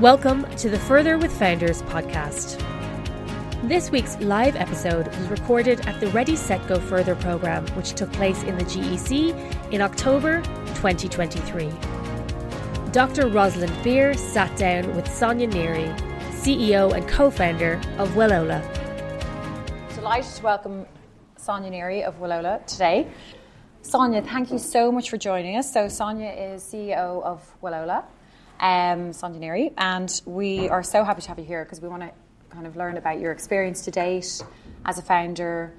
Welcome to the Furthr with Founders podcast. This week's live episode was recorded at the Ready Set Go Furthr program, which took place in the GEC in October 2023. Dr. Rosalind Beere sat down with Sonia Neary, CEO and co founder of Wellola. Delighted to welcome Sonia Neary of Wellola today. Sonia, thank you so much for joining us. So, Sonia is CEO of Wellola, um, Sonia Neary, and we are so happy to have you here because we want to kind of learn about your experience to date as a founder,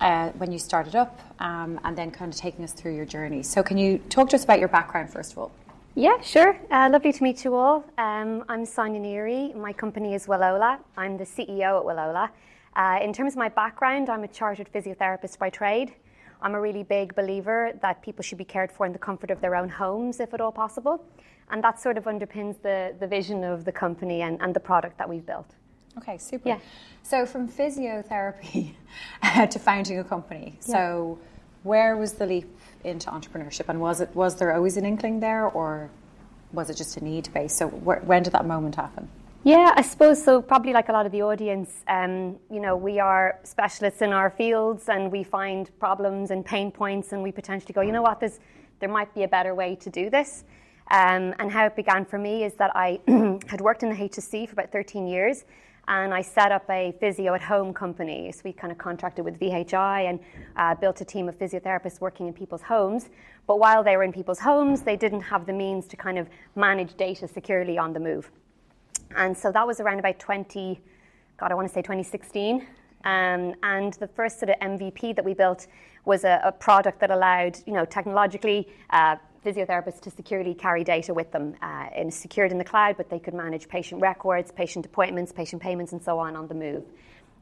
uh, when you started up, um, and then kind of taking us through your journey. So, can you talk to us about your background first of all? Yeah, sure. Uh, lovely to meet you all. Um, I'm Sonia Neary. My company is Wellola. I'm the CEO at Wellola. Uh, in terms of my background, I'm a chartered physiotherapist by trade. I'm a really big believer that people should be cared for in the comfort of their own homes, if at all possible. And that sort of underpins the, the vision of the company and, and the product that we've built. Okay, super. Yeah. So, from physiotherapy to founding a company, Yeah. so where was the leap into entrepreneurship, and was it was there always an inkling there, or was it just a need based? So, wh- when did that moment happen? Yeah, I suppose so. Probably like a lot of the audience, um, you know, we are specialists in our fields and we find problems and pain points, and we potentially go, you know what, there's, there might be a better way to do this. Um, and how it began for me is that I had worked in the HSE for about 13 years, and I set up a physio at home company. So we kind of contracted with VHI and uh, built a team of physiotherapists working in people's homes. But while they were in people's homes, they didn't have the means to kind of manage data securely on the move. And so that was around about 20, God, I want to say 2016. Um, and the first sort of MVP that we built was a, a product that allowed, you know, technologically uh, physiotherapists to securely carry data with them, uh, in, secured in the cloud, but they could manage patient records, patient appointments, patient payments, and so on on the move.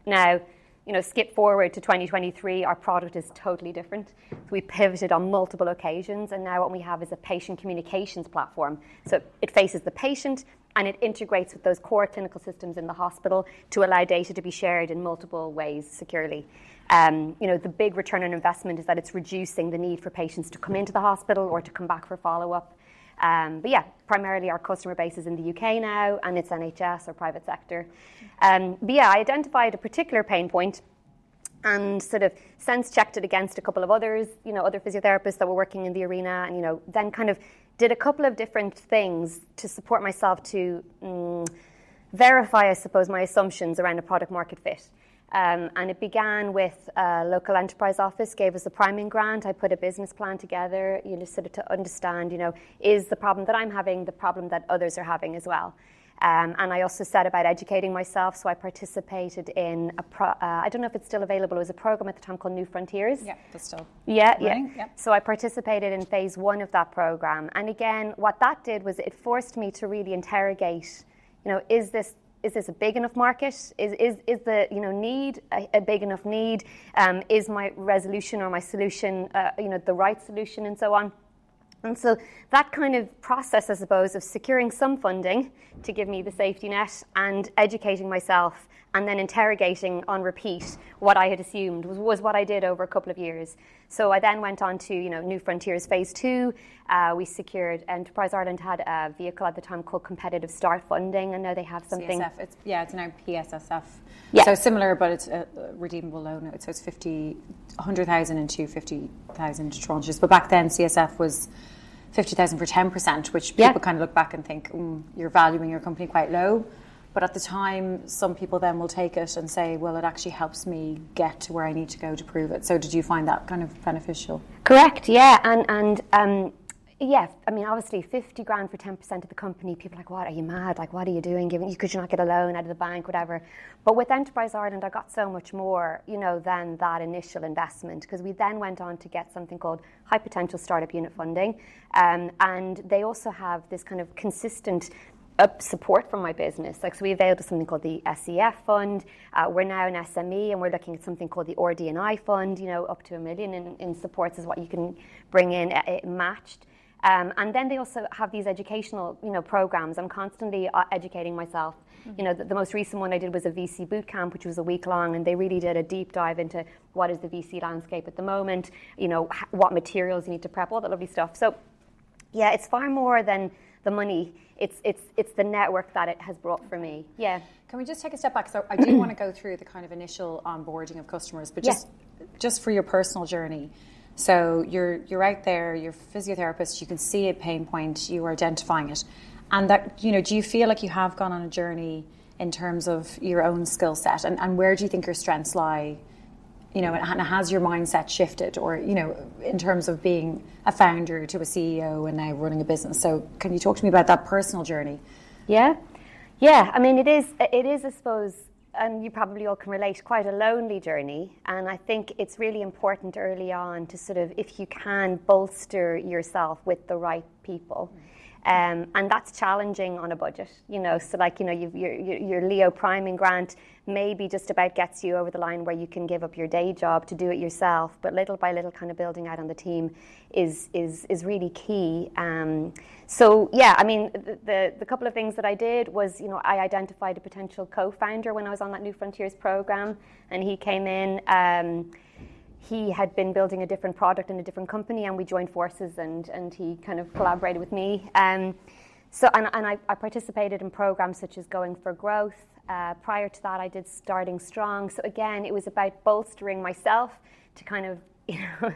Now, you know, skip forward to 2023, our product is totally different. So we pivoted on multiple occasions, and now what we have is a patient communications platform. So it faces the patient and it integrates with those core clinical systems in the hospital to allow data to be shared in multiple ways securely. Um, you know, the big return on investment is that it's reducing the need for patients to come into the hospital or to come back for follow up. Um, but yeah, primarily our customer base is in the UK now, and it's NHS or private sector. Um, but yeah, I identified a particular pain point and sort of sense checked it against a couple of others, you know, other physiotherapists that were working in the arena, and you know, then kind of did a couple of different things to support myself to mm, verify, I suppose, my assumptions around a product market fit. Um, and it began with a local enterprise office gave us a priming grant. I put a business plan together, you know, sort of to understand, you know, is the problem that I'm having the problem that others are having as well. Um, and I also set about educating myself, so I participated in a pro- uh, I don't know if it's still available. It was a program at the time called New Frontiers. Yeah, still Yeah, running, yeah. yeah. So I participated in phase one of that program, and again, what that did was it forced me to really interrogate. You know, is this is this a big enough market? Is is is the you know need a, a big enough need? Um, is my resolution or my solution uh, you know the right solution, and so on. And so that kind of process, I suppose, of securing some funding to give me the safety net and educating myself and then interrogating on repeat what I had assumed was, was what I did over a couple of years. So I then went on to, you know, New Frontiers Phase 2. Uh, we secured, Enterprise Ireland had a vehicle at the time called Competitive Start Funding, and now they have something. CSF. It's, yeah, it's now PSSF. Yeah. So similar, but it's a redeemable loan. So it's 50, 100,000 into 50,000 tranches. But back then, CSF was 50,000 for 10%, which people Yeah. kind of look back and think, mm, you're valuing your company quite low. But at the time, some people then will take it and say, well, it actually helps me get to where I need to go to prove it. So did you find that kind of beneficial? Correct, yeah. And, and um, yeah, I mean, obviously, 50 grand for 10% of the company, people are like, what, are you mad? Like, what are you doing? Giving, could you not get a loan out of the bank, whatever? But with Enterprise Ireland, I got so much more, you know, than that initial investment because we then went on to get something called high potential startup unit funding. Um, and they also have this kind of consistent up support from my business. Like, so we availed of something called the SEF fund. Uh, we're now an SME, and we're looking at something called the RD&I fund. You know, up to a million in, in supports is what you can bring in uh, matched. Um, and then they also have these educational, you know, programs. I'm constantly uh, educating myself. You know, the, the most recent one I did was a VC boot camp, which was a week long, and they really did a deep dive into what is the VC landscape at the moment. You know, h- what materials you need to prep, all that lovely stuff. So yeah, it's far more than the money. It's it's it's the network that it has brought for me. Yeah. Can we just take a step back? So I do want to go through the kind of initial onboarding of customers, but just yeah. just for your personal journey. So you're you're out there, you're physiotherapist, you can see a pain point, you are identifying it. And that you know, do you feel like you have gone on a journey in terms of your own skill set and, and where do you think your strengths lie you know, and has your mindset shifted, or you know, in terms of being a founder to a CEO and now running a business? So, can you talk to me about that personal journey? Yeah, yeah. I mean, it is. It is, I suppose, and you probably all can relate. Quite a lonely journey, and I think it's really important early on to sort of, if you can, bolster yourself with the right people. Mm um, and that's challenging on a budget, you know. So, like, you know, your, your Leo priming grant maybe just about gets you over the line where you can give up your day job to do it yourself. But little by little, kind of building out on the team is is is really key. Um, so, yeah, I mean, the, the, the couple of things that I did was, you know, I identified a potential co-founder when I was on that New Frontiers program, and he came in. Um, he had been building a different product in a different company, and we joined forces, and, and he kind of collaborated with me. Um, so, and, and I, I, participated in programs such as Going for Growth. Uh, prior to that, I did Starting Strong. So again, it was about bolstering myself to kind of, you know,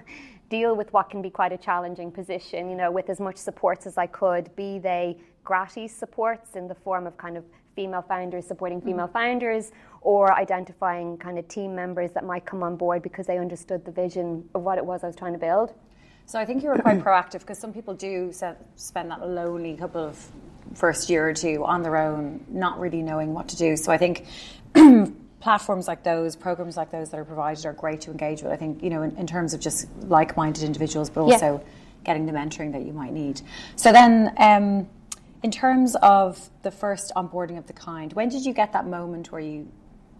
deal with what can be quite a challenging position. You know, with as much supports as I could, be they gratis supports in the form of kind of female founders supporting mm. female mm. founders or identifying kind of team members that might come on board because they understood the vision of what it was I was trying to build. So I think you were quite proactive because some people do spend that lonely couple of first year or two on their own, not really knowing what to do. So I think platforms like those, programs like those that are provided are great to engage with. I think, you know, in, in terms of just like minded individuals, but also yeah. getting the mentoring that you might need. So then, um, in terms of the first onboarding of the kind, when did you get that moment where you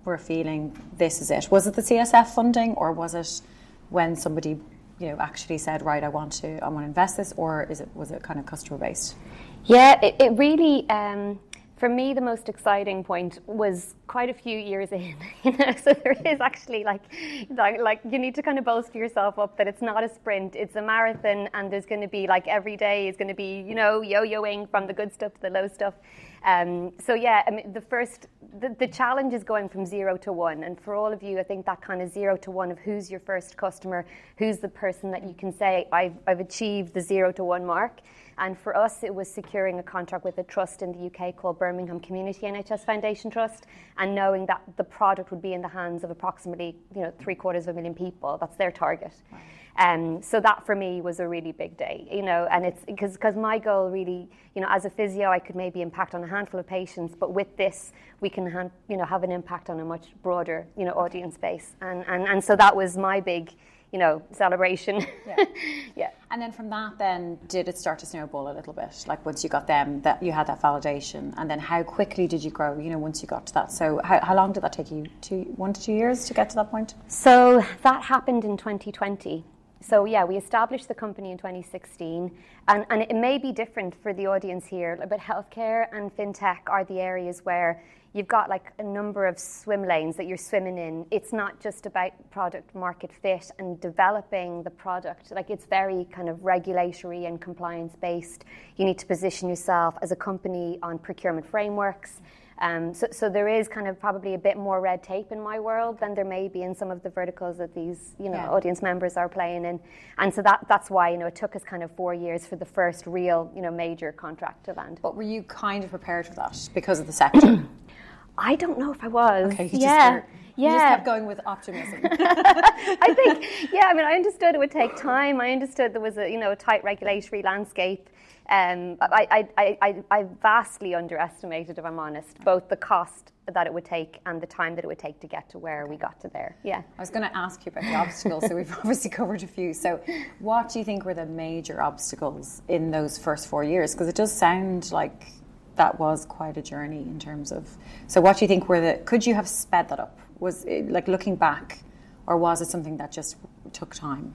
were feeling this is it? Was it the CSF funding or was it when somebody you know actually said right I want to I want to invest this or is it was it kind of customer based? Yeah, it, it really um, for me, the most exciting point was quite a few years in. You know, so there is actually like, like, like you need to kind of bolster yourself up that it's not a sprint, it's a marathon, and there's going to be like every day is going to be you know yo-yoing from the good stuff to the low stuff. Um, so yeah, I mean, the first, the, the challenge is going from zero to one, and for all of you, I think that kind of zero to one of who's your first customer, who's the person that you can say I've, I've achieved the zero to one mark. And for us, it was securing a contract with a trust in the UK called Birmingham Community NHS Foundation Trust, and knowing that the product would be in the hands of approximately, you know, three quarters of a million people. That's their target. Um, so that for me was a really big day, you know, and it's because because my goal really, you know, as a physio, I could maybe impact on a handful of patients, but with this, we can, hand, you know, have an impact on a much broader, you know, audience base, and and and so that was my big you know, celebration. Yeah. yeah. And then from that, then did it start to snowball a little bit? Like once you got them, that you had that validation, and then how quickly did you grow? You know, once you got to that. So how, how long did that take you? Two, one to two years to get to that point? So that happened in 2020. So yeah, we established the company in 2016, and, and it may be different for the audience here, but healthcare and fintech are the areas where you've got like a number of swim lanes that you're swimming in. It's not just about product market fit and developing the product. Like it's very kind of regulatory and compliance based. You need to position yourself as a company on procurement frameworks. Um, so, so, there is kind of probably a bit more red tape in my world than there may be in some of the verticals that these you know yeah. audience members are playing in, and so that that's why you know it took us kind of four years for the first real you know major contract to land. But were you kind of prepared for that because of the sector? I don't know if I was. Okay, yeah. Just yeah. You just kept going with optimism. I think, yeah. I mean, I understood it would take time. I understood there was a, you know, a tight regulatory landscape. Um, I, I, I, I vastly underestimated, if I'm honest, both the cost that it would take and the time that it would take to get to where we got to there. Yeah. I was going to ask you about the obstacles, so we've obviously covered a few. So, what do you think were the major obstacles in those first four years? Because it does sound like that was quite a journey in terms of. So, what do you think were the? Could you have sped that up? Was it, like looking back, or was it something that just took time?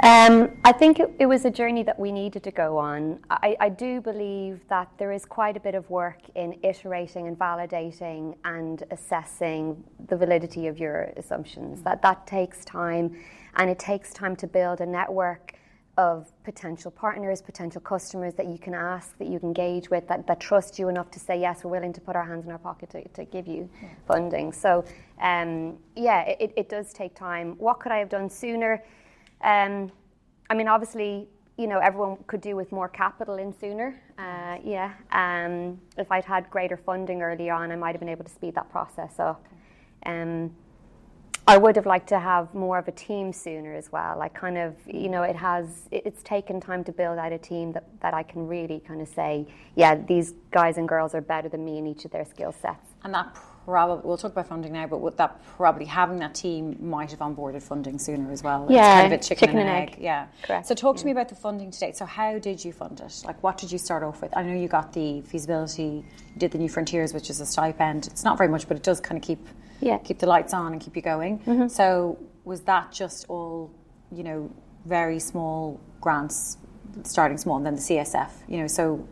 Um, I think it, it, was a journey that we needed to go on. I, I, do believe that there is quite a bit of work in iterating and validating and assessing the validity of your assumptions. That that takes time, and it takes time to build a network of potential partners, potential customers that you can ask, that you can engage with, that, that trust you enough to say, yes, we're willing to put our hands in our pocket to, to give you yeah. funding. So, um, yeah, it, it does take time. What could I have done sooner? Um, I mean, obviously, you know, everyone could do with more capital in sooner. Uh, yeah. Um, if I'd had greater funding early on, I might have been able to speed that process up. Um, I would have liked to have more of a team sooner as well. Like kind of, you know, it has, it's taken time to build out a team that, that I can really kind of say, yeah, these guys and girls are better than me in each of their skill sets. And that probably, we'll talk about funding now, but would that probably having that team might have onboarded funding sooner as well. Yeah. It's kind of a chicken, chicken and, and egg. egg. Yeah. Correct. So talk to yeah. me about the funding today. So how did you fund it? Like what did you start off with? I know you got the feasibility, you did the New Frontiers, which is a stipend. It's not very much, but it does kind of keep yeah. keep the lights on and keep you going. Mm-hmm. So was that just all, you know, very small grants, starting small, and then the CSF, you know, so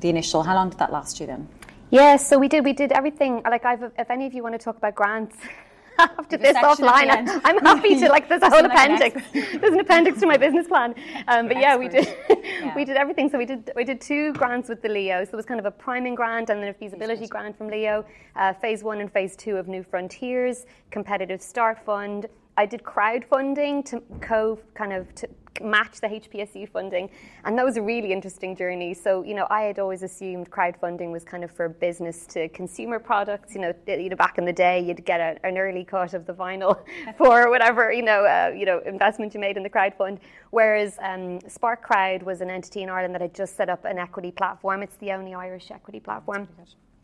the initial, how long did that last you then? Yeah, so we did we did everything. Like, I've, if any of you want to talk about grants after this offline, I'm happy to. Like, there's a whole appendix. there's an appendix to my business plan. Um, but yeah, we did yeah. we did everything. So we did we did two grants with the Leo. So it was kind of a priming grant and then a feasibility grant from Leo. Uh, phase one and phase two of New Frontiers, competitive start fund. I did crowdfunding to co kind of to match the HPSU funding, and that was a really interesting journey. So you know, I had always assumed crowdfunding was kind of for business to consumer products. You know, you know, back in the day, you'd get a, an early cut of the vinyl for whatever you know, uh, you know, investment you made in the crowd fund. Whereas um, Spark Crowd was an entity in Ireland that had just set up an equity platform. It's the only Irish equity platform.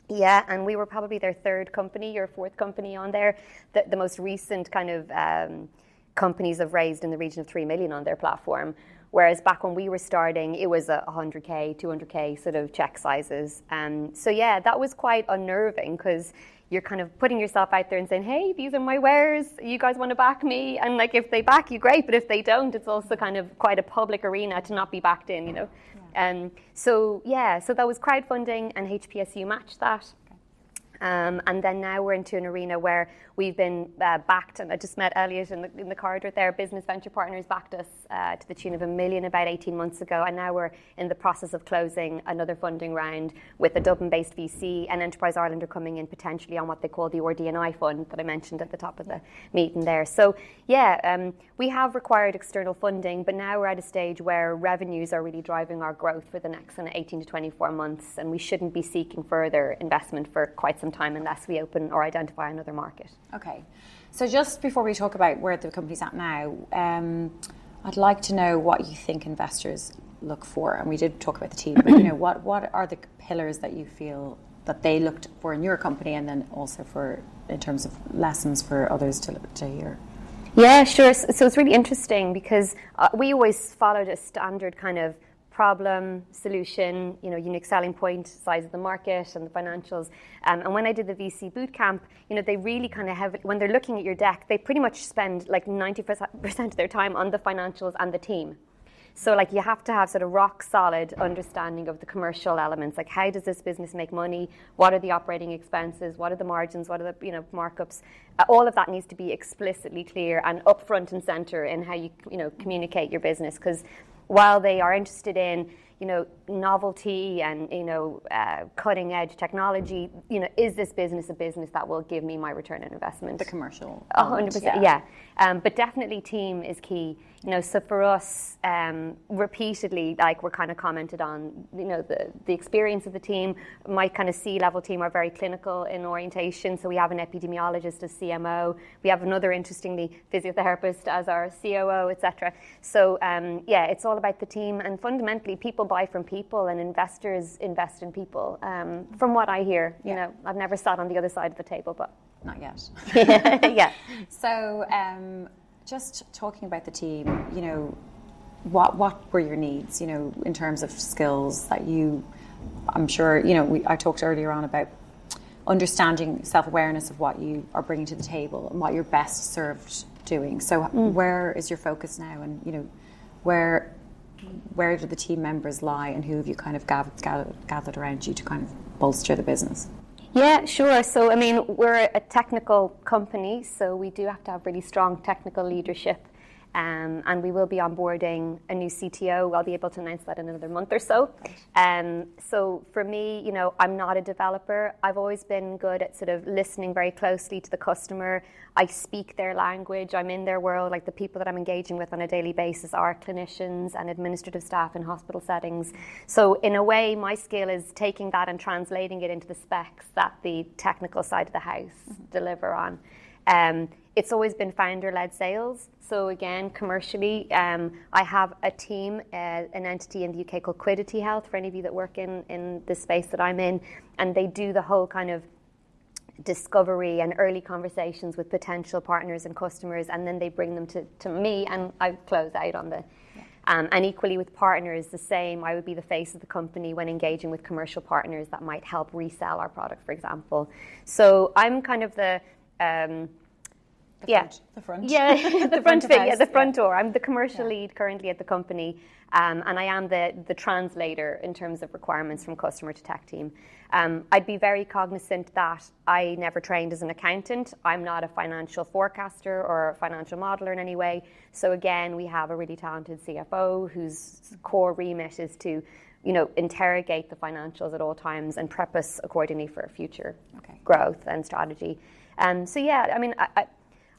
Yeah, and we were probably their third company or fourth company on there. The, the most recent kind of um, companies have raised in the region of 3 million on their platform. Whereas back when we were starting, it was a 100k, 200k sort of check sizes. Um, so yeah, that was quite unnerving because you're kind of putting yourself out there and saying, "Hey, these are my wares. You guys want to back me?" And like, if they back you, great. But if they don't, it's also kind of quite a public arena to not be backed in, you know. Um, so yeah, so that was crowdfunding, and HPSU matched that. Um, and then now we're into an arena where we've been uh, backed, and I just met Elliot in the, in the corridor there. Business venture partners backed us uh, to the tune of a million about 18 months ago, and now we're in the process of closing another funding round with a Dublin-based VC and Enterprise Ireland are coming in potentially on what they call the RD&I fund that I mentioned at the top of the meeting there. So yeah, um, we have required external funding, but now we're at a stage where revenues are really driving our growth for the next 18 to 24 months, and we shouldn't be seeking further investment for quite some time unless we open or identify another market. Okay. So just before we talk about where the company's at now, um, I'd like to know what you think investors look for. And we did talk about the team, but you know, what, what are the pillars that you feel that they looked for in your company and then also for in terms of lessons for others to, to hear? Yeah, sure. So it's really interesting because uh, we always followed a standard kind of problem, solution, you know, unique selling point, size of the market, and the financials. Um, and when I did the VC bootcamp, you know, they really kind of have, when they're looking at your deck, they pretty much spend like 90% of their time on the financials and the team. So like you have to have sort of rock solid understanding of the commercial elements. Like how does this business make money? What are the operating expenses? What are the margins? What are the you know markups? Uh, all of that needs to be explicitly clear and up front and center in how you you know communicate your business because while they are interested in you know novelty and you know uh, cutting edge technology you know is this business a business that will give me my return on investment? The commercial 100% yeah, yeah. Um, but definitely team is key. You know so for us um, repeatedly like we're kind of commented on you know the, the experience of the team. My kind of c level team are very clinical in orientation so we have an epidemiologist as cmo we have another interestingly physiotherapist as our coo etc so um, yeah it's all about the team and fundamentally people buy from people and investors invest in people um, from what i hear you yeah. know i've never sat on the other side of the table but not yet yeah so um, just talking about the team, you know, what what were your needs, you know, in terms of skills that you, I'm sure, you know, we, I talked earlier on about understanding self awareness of what you are bringing to the table and what you're best served doing. So, mm. where is your focus now, and you know, where where do the team members lie, and who have you kind of gathered, gathered, gathered around you to kind of bolster the business? Yeah, sure. So, I mean, we're a technical company, so we do have to have really strong technical leadership. Um, and we will be onboarding a new CTO. I'll be able to announce that in another month or so. Um, so for me, you know, I'm not a developer. I've always been good at sort of listening very closely to the customer. I speak their language. I'm in their world. Like the people that I'm engaging with on a daily basis are clinicians and administrative staff in hospital settings. So in a way, my skill is taking that and translating it into the specs that the technical side of the house mm-hmm. deliver on. Um, it's always been founder led sales. So, again, commercially, um, I have a team, uh, an entity in the UK called Quiddity Health, for any of you that work in, in the space that I'm in, and they do the whole kind of discovery and early conversations with potential partners and customers, and then they bring them to, to me, and I close out on the. Um, and equally with partners, the same. I would be the face of the company when engaging with commercial partners that might help resell our product, for example. So I'm kind of the um, the yeah. front. The front. Yeah, the, the front, front yeah, the front yeah. door. I'm the commercial yeah. lead currently at the company, um, and I am the, the translator in terms of requirements from customer to tech team. Um, I'd be very cognizant that I never trained as an accountant. I'm not a financial forecaster or a financial modeler in any way. So again, we have a really talented CFO whose core remit is to you know, interrogate the financials at all times and prep us accordingly for future okay. growth and strategy. Um, so yeah, I mean, I, I,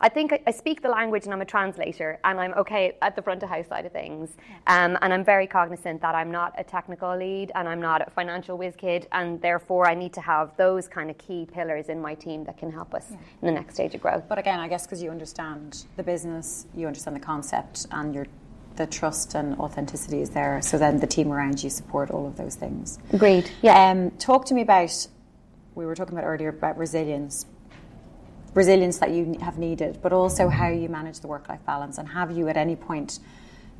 I think I, I, speak the language and I'm a translator and I'm okay at the front of house side of things. Um, and I'm very cognizant that I'm not a technical lead and I'm not a financial whiz kid and therefore I need to have those kind of key pillars in my team that can help us yeah. in the next stage of growth. But again, I guess because you understand the business, you understand the concept and your the trust and authenticity is there. So then the team around you support all of those things. Agreed. Yeah. Um, talk to me about we were talking about earlier about resilience resilience that you have needed, but also how you manage the work life balance. And have you at any point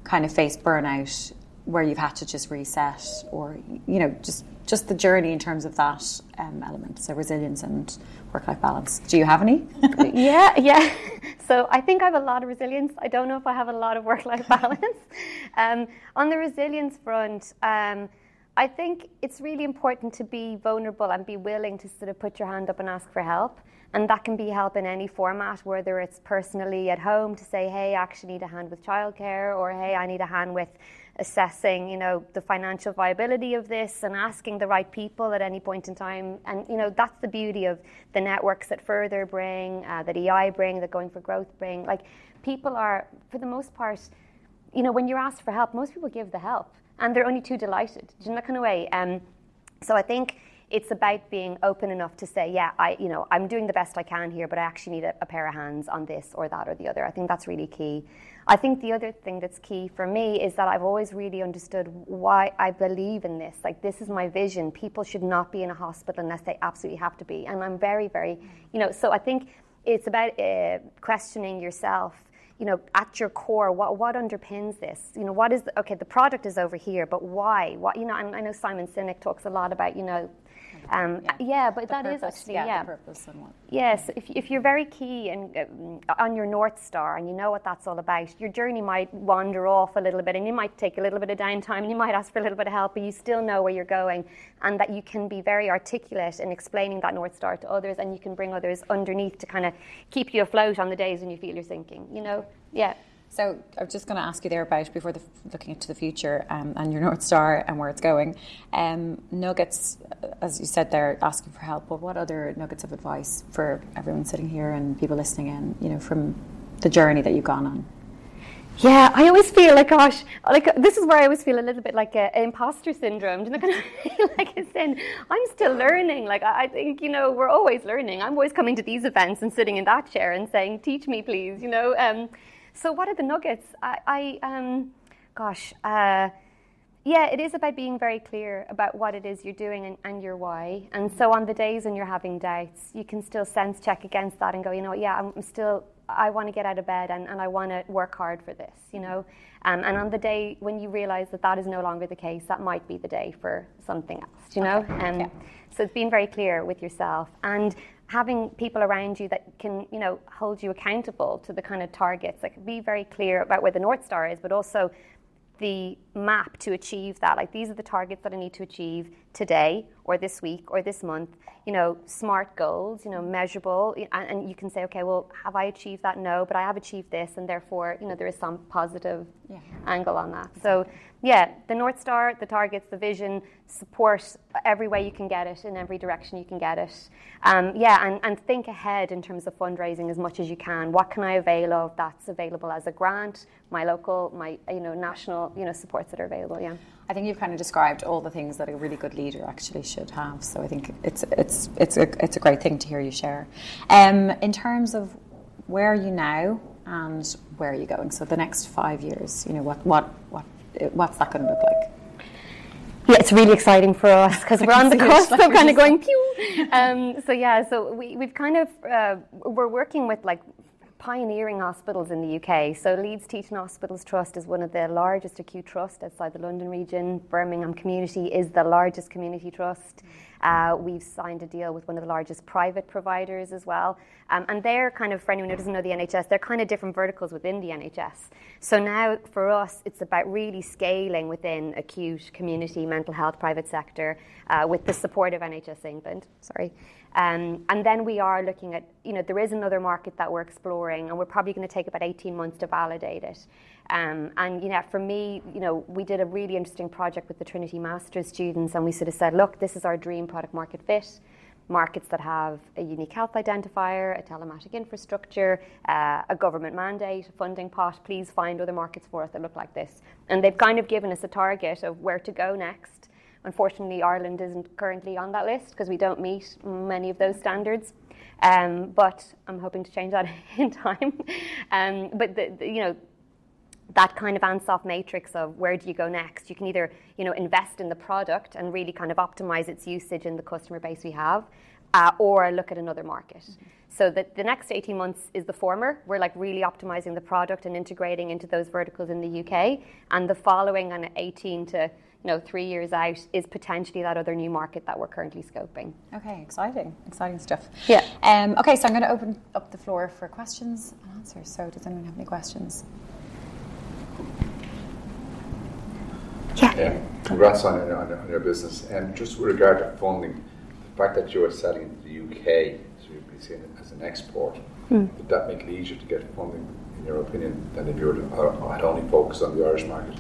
kind of faced burnout where you've had to just reset or, you know, just, just the journey in terms of that um, element? So, resilience and work life balance. Do you have any? yeah, yeah. So, I think I have a lot of resilience. I don't know if I have a lot of work life balance. um, on the resilience front, um, I think it's really important to be vulnerable and be willing to sort of put your hand up and ask for help. And that can be help in any format, whether it's personally at home to say, hey, I actually need a hand with childcare, or hey, I need a hand with assessing, you know, the financial viability of this and asking the right people at any point in time. And, you know, that's the beauty of the networks that Furthr bring, uh, that EI bring, that Going for Growth bring. Like, people are, for the most part, you know, when you're asked for help, most people give the help and they're only too delighted. Know that kind of way? Um, so I think it's about being open enough to say, yeah, I, you know, I'm doing the best I can here, but I actually need a, a, pair of hands on this or that or the other. I think that's really key. I think the other thing that's key for me is that I've always really understood why I believe in this. Like, this is my vision. People should not be in a hospital unless they absolutely have to be. And I'm very, very, you know, so I think it's about uh, questioning yourself you know, at your core, what, what underpins this? You know, what is, the, okay, the product is over here, but why? What, you know, and I know Simon Sinek talks a lot about, you know, um, yeah. yeah. but the that purpose, is actually yeah, yeah. purpose and what. Yes, if, if you're very key and um, on your north star and you know what that's all about, your journey might wander off a little bit, and you might take a little bit of downtime, and you might ask for a little bit of help, but you still know where you're going, and that you can be very articulate in explaining that north star to others, and you can bring others underneath to kind of keep you afloat on the days when you feel you're sinking. You know, yeah. So I was just going to ask you there about before the, looking into the future um, and your North Star and where it's going. Um, nuggets, as you said there, asking for help. But what other nuggets of advice for everyone sitting here and people listening in? You know, from the journey that you've gone on. Yeah, I always feel like, gosh, like this is where I always feel a little bit like a, imposter syndrome. Do you know, kind of like a sin. I'm still learning. Like I think you know, we're always learning. I'm always coming to these events and sitting in that chair and saying, "Teach me, please." You know. Um, so, what are the nuggets? I, I um, gosh, uh, yeah, it is about being very clear about what it is you're doing and, and, your why. And so, on the days when you're having doubts, you can still sense check against that and go, you know, yeah, I'm still, I want to get out of bed and, and I want to work hard for this, you know. Um, and on the day when you realize that that is no longer the case, that might be the day for something else, you know. Okay. Um, yeah. So, it's being very clear with yourself. And having people around you that can, you know, hold you accountable to the kind of targets, like be very clear about where the North Star is, but also the map to achieve that. Like these are the targets that I need to achieve today or this week or this month. You know, smart goals, you know, measurable. And, and you can say, okay, well, have I achieved that? No, but I have achieved this. And therefore, you know, there is some positive yeah. angle on that. So yeah, the North Star, the targets, the vision, support every way you can get it, in every direction you can get it. Um, yeah, and, and think ahead in terms of fundraising as much as you can. What can I avail of that's available as a grant, my local, my you know national you know that are available. Yeah. I think you've kind of described all the things that a really good leader actually should have. So I think it's it's it's a it's a great thing to hear you share. Um, in terms of where are you now and where are you going? So the next five years, you know, what what what what's that going to look like? Yeah, it's really exciting for us because we're on the cusp of kind of going pew. Um, so yeah, so we, we've kind of uh, we're working with like pioneering hospitals in the UK. So Leeds Teaching Hospitals Trust is one of the largest acute trusts outside the London region. Birmingham Community is the largest community trust. Uh, we've signed a deal with one of the largest private providers as well. Um, and they're kind of, for anyone who doesn't know the NHS, they're kind of different verticals within the NHS. So now for us, it's about really scaling within acute community mental health private sector uh, with the support of NHS England. Sorry. Um, and then we are looking at, you know, there is another market that we're exploring, and we're probably going to take about 18 months to validate it. Um, and you know, for me, you know, we did a really interesting project with the Trinity Masters students, and we sort of said, look, this is our dream product market fit. Markets that have a unique health identifier, a telematic infrastructure, uh, a government mandate, a funding pot. Please find other markets for us that look like this. And they've kind of given us a target of where to go next. Unfortunately, Ireland isn't currently on that list because we don't meet many of those standards. Um, but I'm hoping to change that in time. Um, but the, the, you know, that kind of Ansoff matrix of where do you go next? You can either you know invest in the product and really kind of optimize its usage in the customer base we have, uh, or look at another market. Mm-hmm. So the, the next 18 months is the former. We're like really optimizing the product and integrating into those verticals in the UK, and the following on 18 to you know three years out is potentially that other new market that we're currently scoping. Okay, exciting, exciting stuff. Yeah. Um, okay, so I'm going to open up the floor for questions and answers. So does anyone have any questions? Yeah. yeah. Congrats on, on, on, your business. And just with regard to funding, the fact that you are selling in the UK, so you'd be seen as an export, mm. would that make it easier to get funding, in your opinion, than if you were to, uh, had only focused on the Irish market?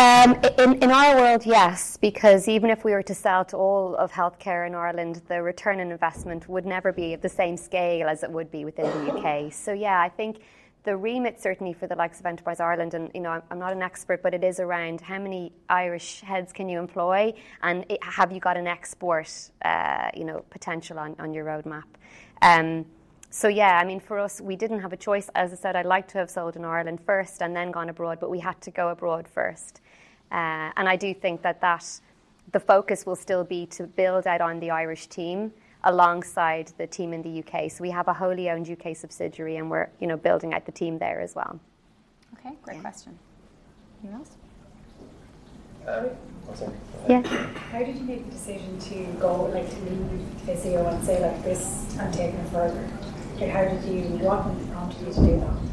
Um, in, in our world, yes, because even if we were to sell to all of healthcare in Ireland, the return on investment would never be at the same scale as it would be within the UK. So, yeah, I think the remit certainly for the likes of Enterprise Ireland, and you know, I'm not an expert, but it is around how many Irish heads can you employ, and it, have you got an export, uh, you know, potential on, on your roadmap. Um, so yeah, I mean, for us, we didn't have a choice. As I said, I'd like to have sold in Ireland first and then gone abroad, but we had to go abroad first. Uh, and I do think that that the focus will still be to build out on the Irish team alongside the team in the UK. So we have a wholly owned UK subsidiary, and we're you know building out the team there as well. Okay, great yeah. question. Anyone else? Um, yeah. How did you make the decision to go like to leave Physio and say like this and take it further? Like, how did you what prompted you to do that?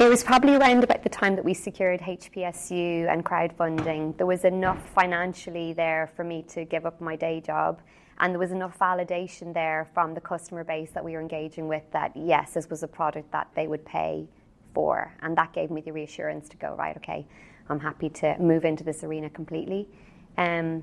It was probably around about the time that we secured HPSU and crowdfunding. There was enough financially there for me to give up my day job and there was enough validation there from the customer base that we were engaging with that yes, this was a product that they would pay for, and that gave me the reassurance to go right. Okay, I'm happy to move into this arena completely. Um,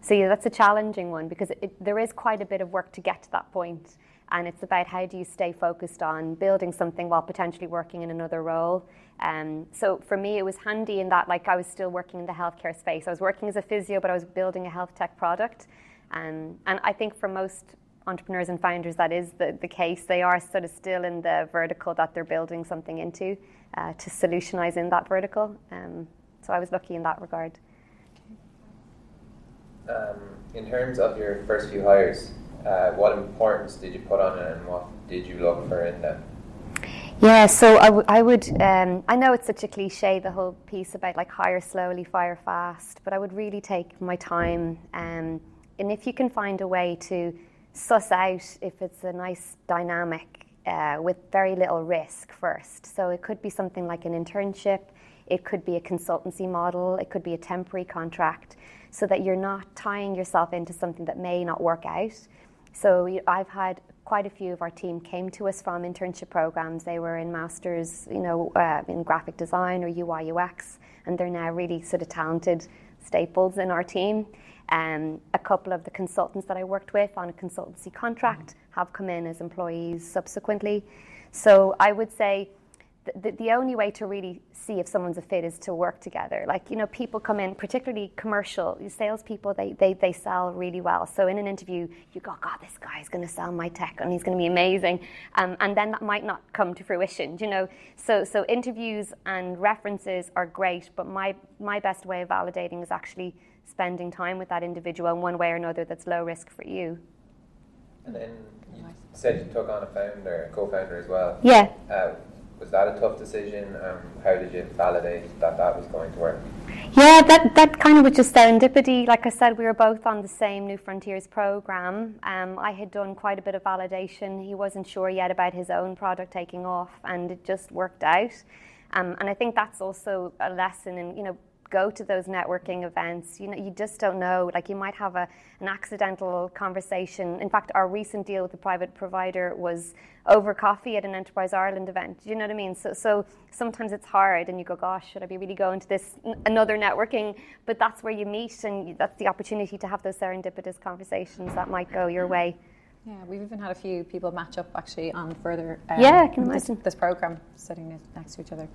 so yeah, that's a challenging one because it, there is quite a bit of work to get to that point, and it's about how do you stay focused on building something while potentially working in another role. Um, so for me, it was handy in that like I was still working in the healthcare space. I was working as a physio, but I was building a health tech product. Um, and I think for most entrepreneurs and founders, that is the, the case. They are sort of still in the vertical that they're building something into uh, to solutionize in that vertical. Um, so I was lucky in that regard. Um, in terms of your first few hires, uh, what importance did you put on it and what did you look for in them? Yeah, so I, w- I would, um, I know it's such a cliche, the whole piece about like hire slowly, fire fast, but I would really take my time. Um, and if you can find a way to suss out if it's a nice dynamic uh, with very little risk first. So it could be something like an internship, it could be a consultancy model, it could be a temporary contract, so that you're not tying yourself into something that may not work out. So I've had quite a few of our team came to us from internship programs. They were in masters, you know, uh, in graphic design or UI UX, and they're now really sort of talented staples in our team. Um, a couple of the consultants that I worked with on a consultancy contract have come in as employees subsequently. So I would say the, the only way to really see if someone's a fit is to work together. Like, you know, people come in, particularly commercial, salespeople, they, they, they sell really well. So in an interview, you go, God, this guy's going to sell my tech and he's going to be amazing. Um, and then that might not come to fruition, you know. So, so interviews and references are great, but my, my best way of validating is actually spending time with that individual in one way or another that's low risk for you. And then you said you took on a founder, a co-founder as well. Yeah. Uh, was that a tough decision? Um, how did you validate that that was going to work? Yeah, that, that kind of was just serendipity. Like I said, we were both on the same New Frontiers program. Um, I had done quite a bit of validation. He wasn't sure yet about his own product taking off, and it just worked out. Um, and I think that's also a lesson in, you know, go to those networking events. You know, you just don't know. Like you might have a, an accidental conversation. In fact, our recent deal with the private provider was over coffee at an Enterprise Ireland event. Do you know what I mean? So, so sometimes it's hard, and you go, "Gosh, should I be really going to this n- another networking?" But that's where you meet, and that's the opportunity to have those serendipitous conversations that might go your way. Yeah, we've even had a few people match up actually on Furthr. Um, yeah, I can this, imagine this program sitting next to each other.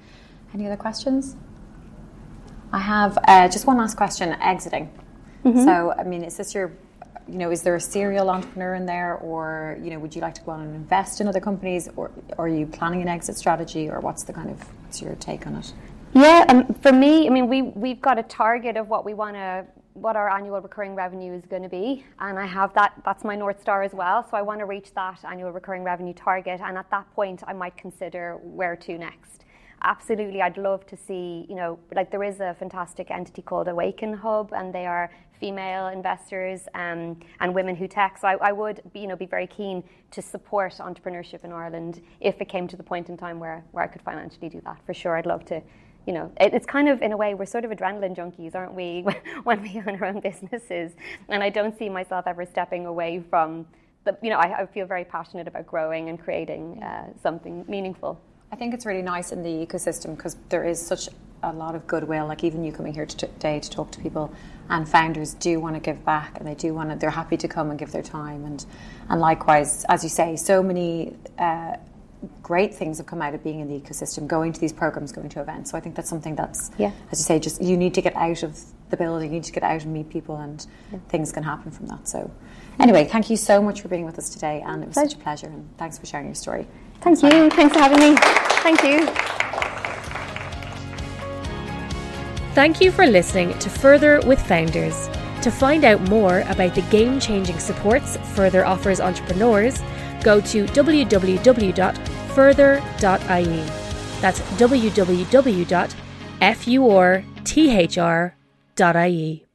Any other questions? I have uh, just one last question. Exiting. Mm-hmm. So, I mean, is this your, you know, is there a serial entrepreneur in there, or you know, would you like to go on and invest in other companies, or, or are you planning an exit strategy, or what's the kind of what's your take on it? Yeah, um, for me, I mean, we we've got a target of what we want to, what our annual recurring revenue is going to be, and I have that. That's my north star as well. So I want to reach that annual recurring revenue target, and at that point, I might consider where to next absolutely, I'd love to see, you know, like there is a fantastic entity called Awaken Hub, and they are female investors um, and women who tech. So I, I, would, be, you know, be very keen to support entrepreneurship in Ireland if it came to the point in time where, where I could financially do that. For sure, I'd love to. You know, it, it's kind of in a way we're sort of adrenaline junkies, aren't we, when we own our own businesses? And I don't see myself ever stepping away from the. You know, I, I feel very passionate about growing and creating uh, something meaningful. I think it's really nice in the ecosystem because there is such a lot of goodwill. Like even you coming here today to talk to people, and founders do want to give back, and they do want to. They're happy to come and give their time, and and likewise, as you say, so many. Uh, great things have come out of being in the ecosystem, going to these programs, going to events. So I think that's something that's, yeah. as you say, just you need to get out of the building, you need to get out and meet people, and yeah. things can happen from that. So, anyway, thank you so much for being with us today, and it was such a pleasure, and thanks for sharing your story. Thank you. Thanks for having me. Thank you. Thank you for listening to Furthr with Founders. To find out more about the game changing supports Furthr offers entrepreneurs, go to www.furthr.ie. That's www.furthr.ie.